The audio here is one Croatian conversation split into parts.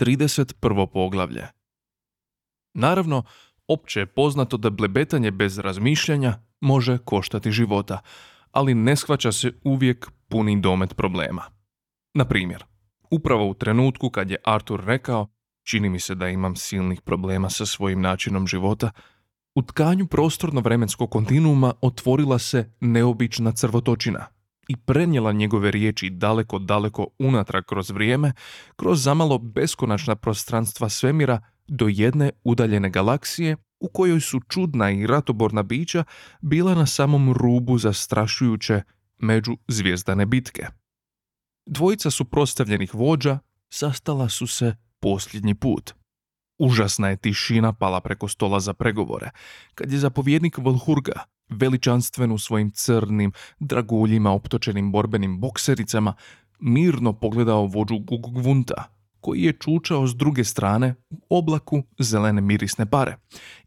31. poglavlje. Naravno, opće je poznato da blebetanje bez razmišljanja može koštati života, ali ne shvaća se uvijek puni domet problema. Na primjer, upravo u trenutku kad je Artur rekao čini mi se da imam silnih problema sa svojim načinom života, u tkanju prostorno-vremenskog kontinuuma otvorila se neobična crvotočina i prenijela njegove riječi daleko, daleko unatrag kroz vrijeme, kroz zamalo beskonačna prostranstva svemira do jedne udaljene galaksije u kojoj su čudna i ratoborna bića bila na samom rubu zastrašujuće među zvijezdane bitke. Dvojica su prostavljenih vođa sastala su se posljednji put. Užasna je tišina pala preko stola za pregovore, kad je zapovjednik Volhurga, veličanstven u svojim crnim, draguljima optočenim borbenim boksericama, mirno pogledao vođu Gugvunta, koji je čučao s druge strane u oblaku zelene mirisne pare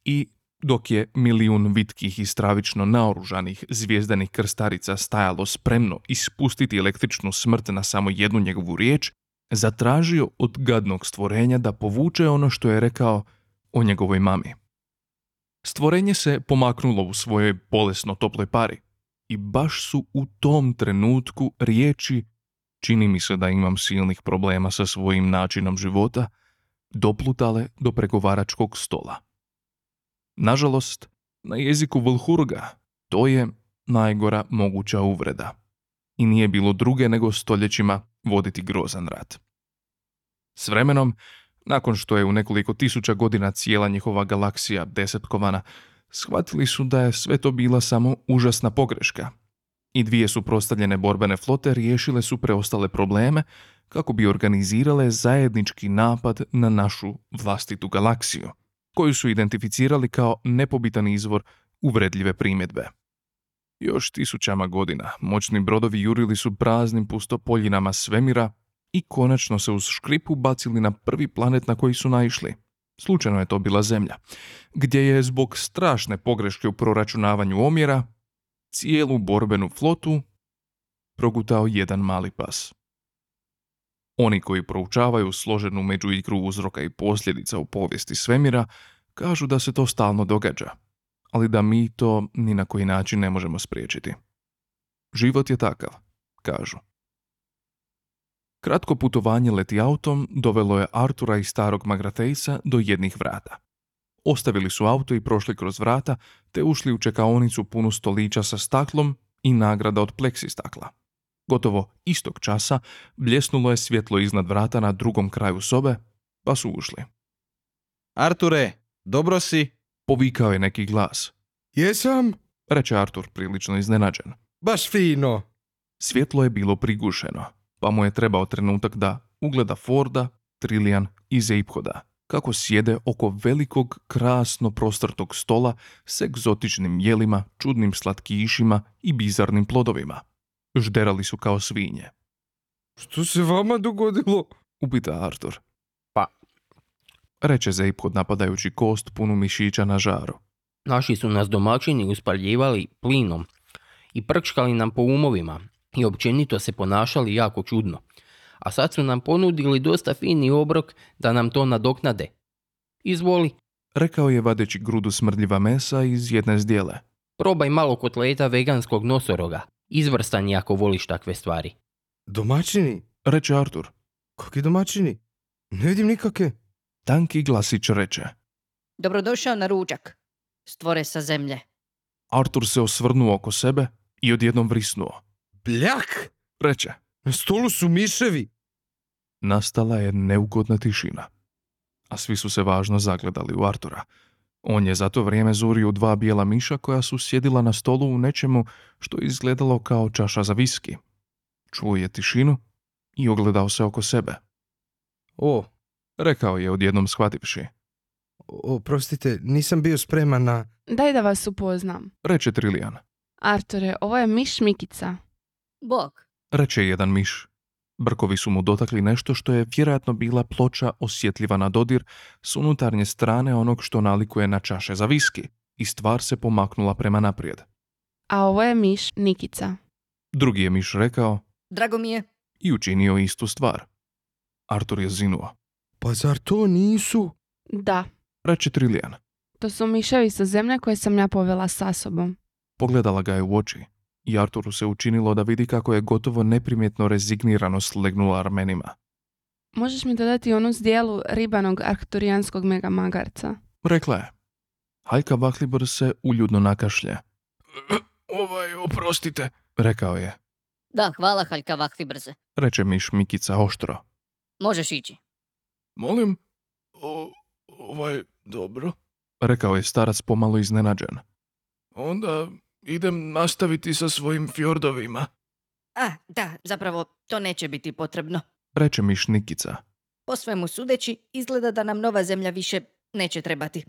i dok je milijun vitkih i stravično naoružanih zvijezdanih krstarica stajalo spremno ispustiti električnu smrt na samo jednu njegovu riječ, zatražio od gadnog stvorenja da povuče ono što je rekao o njegovoj mami. Stvorenje se pomaknulo u svojoj bolesno toploj pari i baš su u tom trenutku riječi čini mi se da imam silnih problema sa svojim načinom života, doplutale do pregovaračkog stola. Nažalost, na jeziku Vlhurga to je najgora moguća uvreda i nije bilo druge nego stoljećima voditi grozan rat. S vremenom, nakon što je u nekoliko tisuća godina cijela njihova galaksija desetkovana, shvatili su da je sve to bila samo užasna pogreška. I dvije su prostavljene borbene flote riješile su preostale probleme kako bi organizirale zajednički napad na našu vlastitu galaksiju, koju su identificirali kao nepobitan izvor uvredljive primjedbe. Još tisućama godina moćni brodovi jurili su praznim pustopoljinama svemira i konačno se uz škripu bacili na prvi planet na koji su naišli. Slučajno je to bila Zemlja, gdje je zbog strašne pogreške u proračunavanju omjera cijelu borbenu flotu progutao jedan mali pas. Oni koji proučavaju složenu međuigru uzroka i posljedica u povijesti svemira kažu da se to stalno događa, ali da mi to ni na koji način ne možemo spriječiti. Život je takav, kažu. Kratko putovanje leti autom dovelo je Artura i starog Magratejsa do jednih vrata. Ostavili su auto i prošli kroz vrata, te ušli u čekaonicu punu stolića sa staklom i nagrada od pleksi stakla. Gotovo istog časa bljesnulo je svjetlo iznad vrata na drugom kraju sobe, pa su ušli. Arture, dobro si? Povikao je neki glas. Jesam? Reče Artur prilično iznenađen. Baš fino. Svjetlo je bilo prigušeno, pa mu je trebao trenutak da ugleda Forda, Trilijan i Zeiphoda, kako sjede oko velikog, krasno prostrtog stola s egzotičnim jelima, čudnim slatkišima i bizarnim plodovima. Žderali su kao svinje. Što se vama dogodilo? Upita Artur. Pa, Reče Zeiphod napadajući kost punu mišića na žaru. Naši su nas domaćini uspaljivali plinom i prčkali nam po umovima i općenito se ponašali jako čudno. A sad su nam ponudili dosta fini obrok da nam to nadoknade. Izvoli, Rekao je vadeći grudu smrdljiva mesa iz jedne zdjele. probaj malo kotleta veganskog nosoroga. Izvrstan je ako voliš takve stvari. Domaćini? Reče Artur. Kakvi domaćini? Ne vidim nikake. Tanki glasić reče. Dobrodošao na ručak. Stvore sa zemlje. Artur se osvrnuo oko sebe i odjednom vrisnuo. Bljak! Reče. Na stolu su miševi. Nastala je neugodna tišina. A svi su se važno zagledali u Artura. On je za to vrijeme zurio dva bijela miša koja su sjedila na stolu u nečemu što je izgledalo kao čaša za viski. Čuo je tišinu i ogledao se oko sebe. O, Rekao je odjednom shvativši. o, prostite, nisam bio spreman na... Daj da vas upoznam. Reče Trilijan. Artore, ovo je Miš Mikica. Bog. Reče jedan miš. Brkovi su mu dotakli nešto što je vjerojatno bila ploča osjetljiva na dodir s unutarnje strane onog što nalikuje na čaše za viski i stvar se pomaknula prema naprijed. A ovo je Miš Nikica. Drugi je miš rekao Drago mi je. i učinio istu stvar. Artur je zinuo. Pa zar to nisu? Da, Reče Trilijan. to su miševi sa zemlje koje sam ja povela sa sobom. Pogledala ga je u oči i Arturu se učinilo da vidi kako je gotovo neprimjetno rezignirano slegnula ramenima. Možeš mi dodati onu zdjelu ribanog arkturijanskog megamagarca? Rekla je. Hajka Vaklibor se uljudno nakašlje. Ovaj, oprostite, rekao je. Da, hvala Haljka Vakti brze. Reče miš Mikica oštro. Možeš ići. Molim? O, ovaj, dobro. Rekao je starac pomalo iznenađen. Onda idem nastaviti sa svojim fjordovima. A, da, zapravo, to neće biti potrebno. Reče miš Nikica. Po svemu sudeći, izgleda da nam nova zemlja više neće trebati.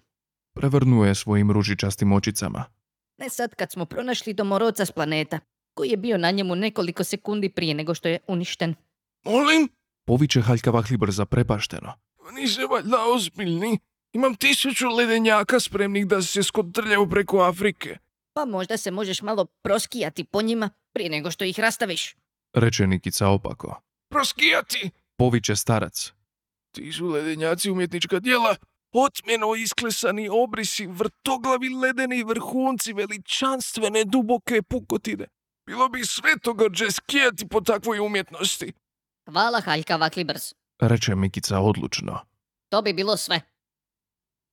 Prevrnuo je svojim ružičastim očicama. Ne sad kad smo pronašli domorodca s planeta, koji je bio na njemu nekoliko sekundi prije nego što je uništen. Molim? Poviće Haljka Vahlibr zaprepašteno. Nisi valjda ozbiljni? Imam tisuću ledenjaka spremnih da se skotrljaju preko Afrike. Pa možda se možeš malo proskijati po njima prije nego što ih rastaviš. Reče Nikica opako. Proskijati? Poviće starac. Ti su ledenjaci umjetnička djela, otmjeno isklesani obrisi, vrtoglavi ledeni vrhunci, veličanstvene duboke pukotine. Bilo bi sve toga skijati po takvoj umjetnosti. Hvala Haljka Vaklibrz. Reče Mikica odlučno. To bi bilo sve.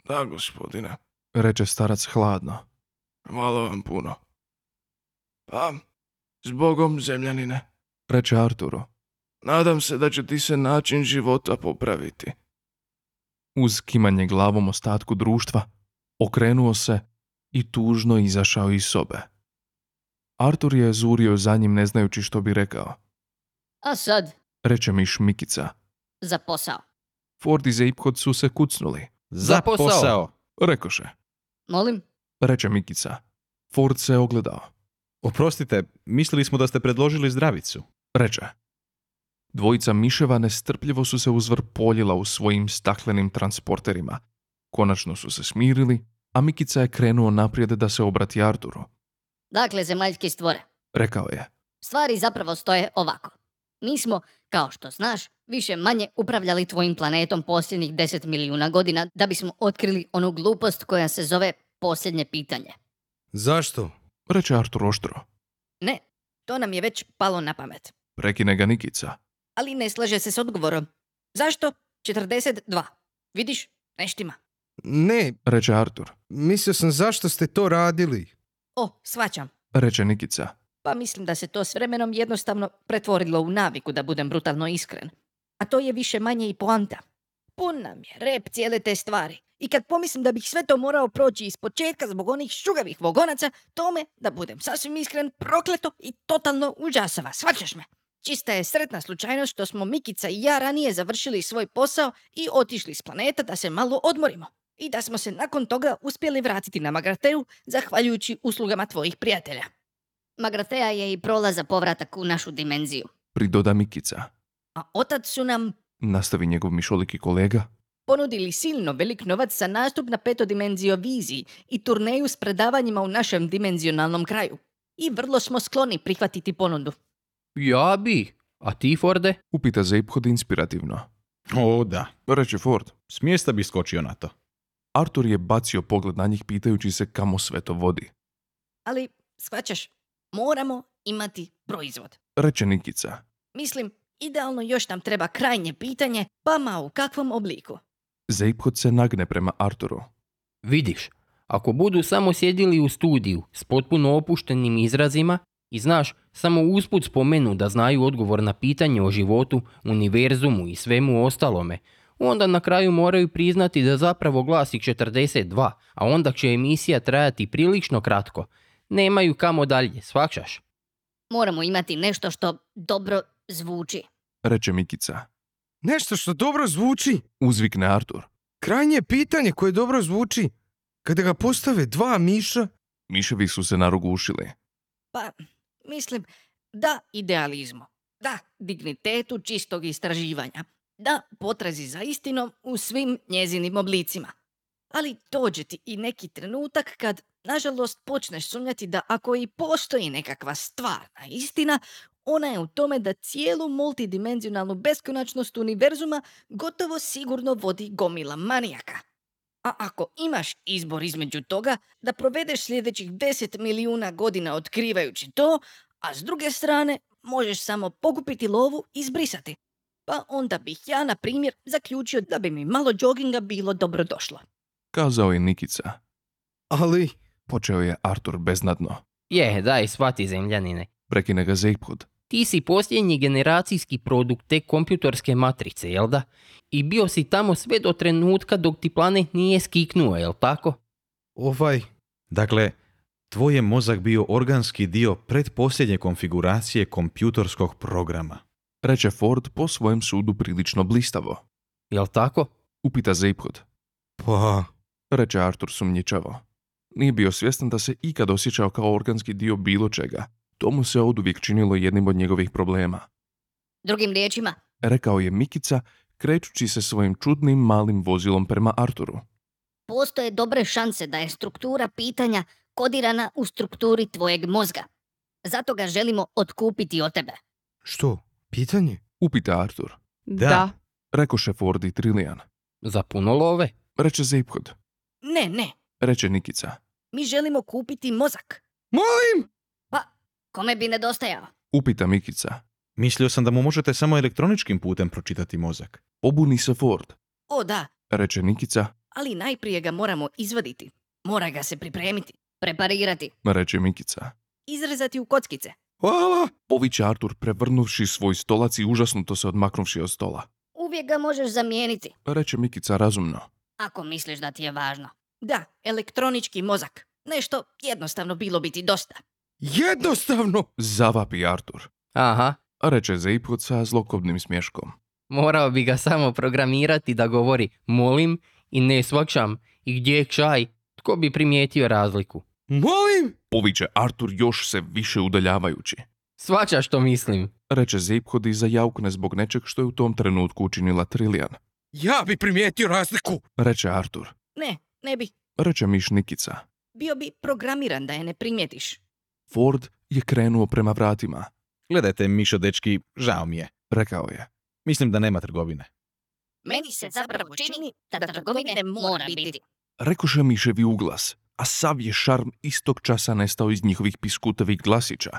Da, gospodine. Reče starac hladno. Hvala vam puno. Pa, zbogom zemljanine. Reče Arturu. Nadam se da će ti se način života popraviti. Uz kimanje glavom ostatku društva, okrenuo se i tužno izašao iz sobe. Artur je zurio za njim ne znajući što bi rekao. A sad, Reče miš Mikica. za posao. Ford i Zeiphod su se kucnuli. Za posao. Rekoše. Molim? Reče Mikica. Ford se ogledao. Oprostite, mislili smo da ste predložili zdravicu. Reče. Dvojica miševa nestrpljivo su se uzvrpoljila u svojim staklenim transporterima. Konačno su se smirili, a Mikica je krenuo naprijed da se obrati Arturu. Dakle, zemaljski stvore. Rekao je. Stvari zapravo stoje ovako. Mi smo, kao što znaš, više manje upravljali tvojim planetom posljednjih 10 milijuna godina da bismo otkrili onu glupost koja se zove posljednje pitanje. Zašto? Reče Artur oštro. Ne, to nam je već palo na pamet. Prekine ga Nikica. Ali ne slaže se s odgovorom. Zašto? 42. Vidiš, neštima. Ne, Reče Artur. mislio sam zašto ste to radili. O, svaćam. Reče Nikica. Pa mislim da se to s vremenom jednostavno pretvorilo u naviku, da budem brutalno iskren. A to je više manje i poanta. Pun nam je rep cijele te stvari. I kad pomislim da bih sve to morao proći iz početka zbog onih šugavih vogonaca, to me, da budem sasvim iskren, prokleto i totalno užasava. Svaćaš me? Čista je sretna slučajnost što smo Mikica i ja ranije završili svoj posao i otišli s planeta da se malo odmorimo. I da smo se nakon toga uspjeli vratiti na Magrateu zahvaljujući uslugama tvojih prijatelja. Magratea je i prolaza povratak u našu dimenziju. Pridoda Mikica. A otad su nam Nastavi njegov mišoliki kolega. ponudili silno velik novac za nastup na petodimenzioviziji i turneju s predavanjima u našem dimenzionalnom kraju. I vrlo smo skloni prihvatiti ponudu. Ja bi. A ti, Forde? Upita Zeiphod inspirativno. O, da. Reče Ford. S mjesta bi skočio na to. Artur je bacio pogled na njih pitajući se kamo sve to vodi. Ali, shvaćaš, moramo imati proizvod. Reče Nikica. Mislim, idealno još nam treba krajnje pitanje, pa ma u kakvom obliku. Zeiphod se nagne prema Arturu. Vidiš, ako budu samo sjedili u studiju s potpuno opuštenim izrazima i znaš, samo usput spomenu da znaju odgovor na pitanje o životu, univerzumu i svemu ostalome, onda na kraju moraju priznati da zapravo glasi 42, a onda će emisija trajati prilično kratko. Nemaju kamo dalje, shvaćaš? Moramo imati nešto što dobro zvuči. Reče Mikica. Nešto što dobro zvuči. Uzvikne Artur. Krajnje pitanje koje dobro zvuči. Kada ga postave dva miša, Miševi su se narogušili. Pa, mislim, da idealizmu, da dignitetu čistog istraživanja, da potrazi za istinom u svim njezinim oblicima. Ali dođe ti i neki trenutak kad, nažalost, počneš sumnjati da ako i postoji nekakva stvarna istina, Ona je u tome da cijelu multidimenzionalnu beskonačnost univerzuma gotovo sigurno vodi gomila manijaka. A ako imaš izbor između toga da provedeš sljedećih 10 milijuna godina otkrivajući to, a s druge strane možeš samo pokupiti lovu i izbrisati. Pa onda bih ja, na primjer, zaključio da bi mi malo džoginga bilo dobrodošlo. Kazao je Nikica. Ali, Počeo je Artur beznadno. Je, daj, shvati zemljanine. Prekine ga Zeiphod. Ti si posljednji generacijski produkt te kompjutorske matrice, jel da? I bio si tamo sve do trenutka dok ti planet nije skiknuo, jel tako? ovaj, Dakle, tvoj je mozak bio organski dio pretposljednje konfiguracije kompjutorskog programa. Reče Ford po svojem sudu prilično blistavo. Jel tako? Upita Zeiphod. pa, Reče Artur sumnjičavo. Nije bio svjestan da se ikad osjećao kao organski dio bilo čega. To mu se oduvijek činilo jednim od njegovih problema. Drugim riječima, Rekao je Mikica, krećući se svojim čudnim malim vozilom prema Arturu. postoje dobre šanse da je struktura pitanja kodirana u strukturi tvojeg mozga. Zato ga želimo otkupiti od tebe. što, pitanje? Upita Artur. Da. Rekoše Ford i Trillian. Za puno love? Reče Zeiphod. Ne, ne, Reče Nikica. mi želimo kupiti mozak. Molim! Kome bi nedostajao? Upita Mikica. Mislio sam da mu možete samo elektroničkim putem pročitati mozak. Pobuni se Ford. O da, Reče Nikica. ali najprije ga moramo izvaditi. Mora ga se pripremiti, preparirati, Reče Mikica. izrezati u kockice. Hvala! Poviće Artur prevrnuvši svoj stolac i užasnuto se odmaknuvši od stola. Uvijek ga možeš zamijeniti, Reče Mikica razumno. ako misliš da ti je važno. Da, elektronički mozak. Nešto jednostavno bilo bi ti dosta. Jednostavno! Zavapi Artur. Aha, Reče Zeiphod sa zlokobnim smješkom. morao bi ga samo programirati da govori molim i ne svakšam i gdje je čaj. Tko bi primijetio razliku? Molim! Poviće Artur još se više udaljavajući. Svača što mislim. Reče Zeiphod i zajaukne zbog nečeg što je u tom trenutku učinila Trillian. Ja bi primijetio razliku! Reče Artur. Ne, ne bi. Reče miš Nikica. Bio bi programiran da je ne primijetiš. Ford je krenuo prema vratima. Gledajte, Mišo dečki, žao mi je. Rekao je. Mislim da nema trgovine. Meni se zapravo čini da trgovine mora biti. Rekoše miševi uglas, a sav je šarm istog časa nestao iz njihovih piskutevih glasića.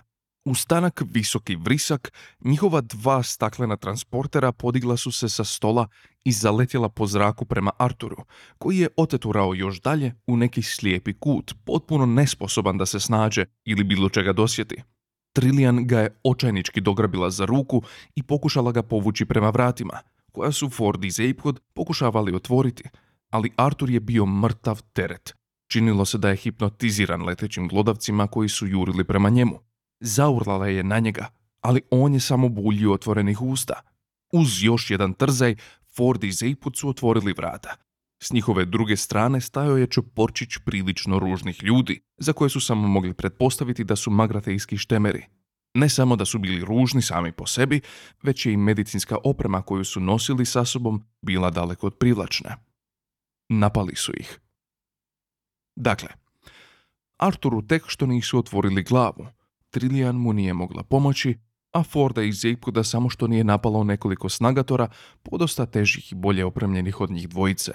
Ustanak visoki vrisak, njihova dva staklena transportera podigla su se sa stola i zaletjela po zraku prema Arturu, koji je oteturao još dalje u neki slijepi kut, potpuno nesposoban da se snađe ili bilo čega dosjeti. Trillian ga je očajnički dograbila za ruku i pokušala ga povući prema vratima, koja su Ford i Zeiphod pokušavali otvoriti, ali Artur je bio mrtav teret. Činilo se da je hipnotiziran letećim glodavcima koji su jurili prema njemu. Zaurlala je na njega, ali on je samo buljio otvorenih usta. Uz još jedan trzaj, Ford i Zeiphod su otvorili vrata. S njihove druge strane stajao je čoporčić prilično ružnih ljudi, za koje su samo mogli pretpostaviti da su magratejski štemeri. Ne samo da su bili ružni sami po sebi, već je i medicinska oprema koju su nosili sa sobom bila daleko od privlačne. Napali su ih. Dakle, Arturu tek što nisu otvorili glavu, Trillian mu nije mogla pomoći, a Forda i Zeipkuda samo što nije napalo nekoliko snagatora, podosta težih i bolje opremljenih od njih dvojice.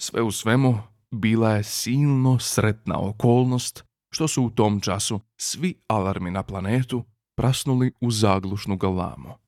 Sve u svemu, bila je silno sretna okolnost što su u tom času svi alarmi na planetu prasnuli u zaglušnu galamu.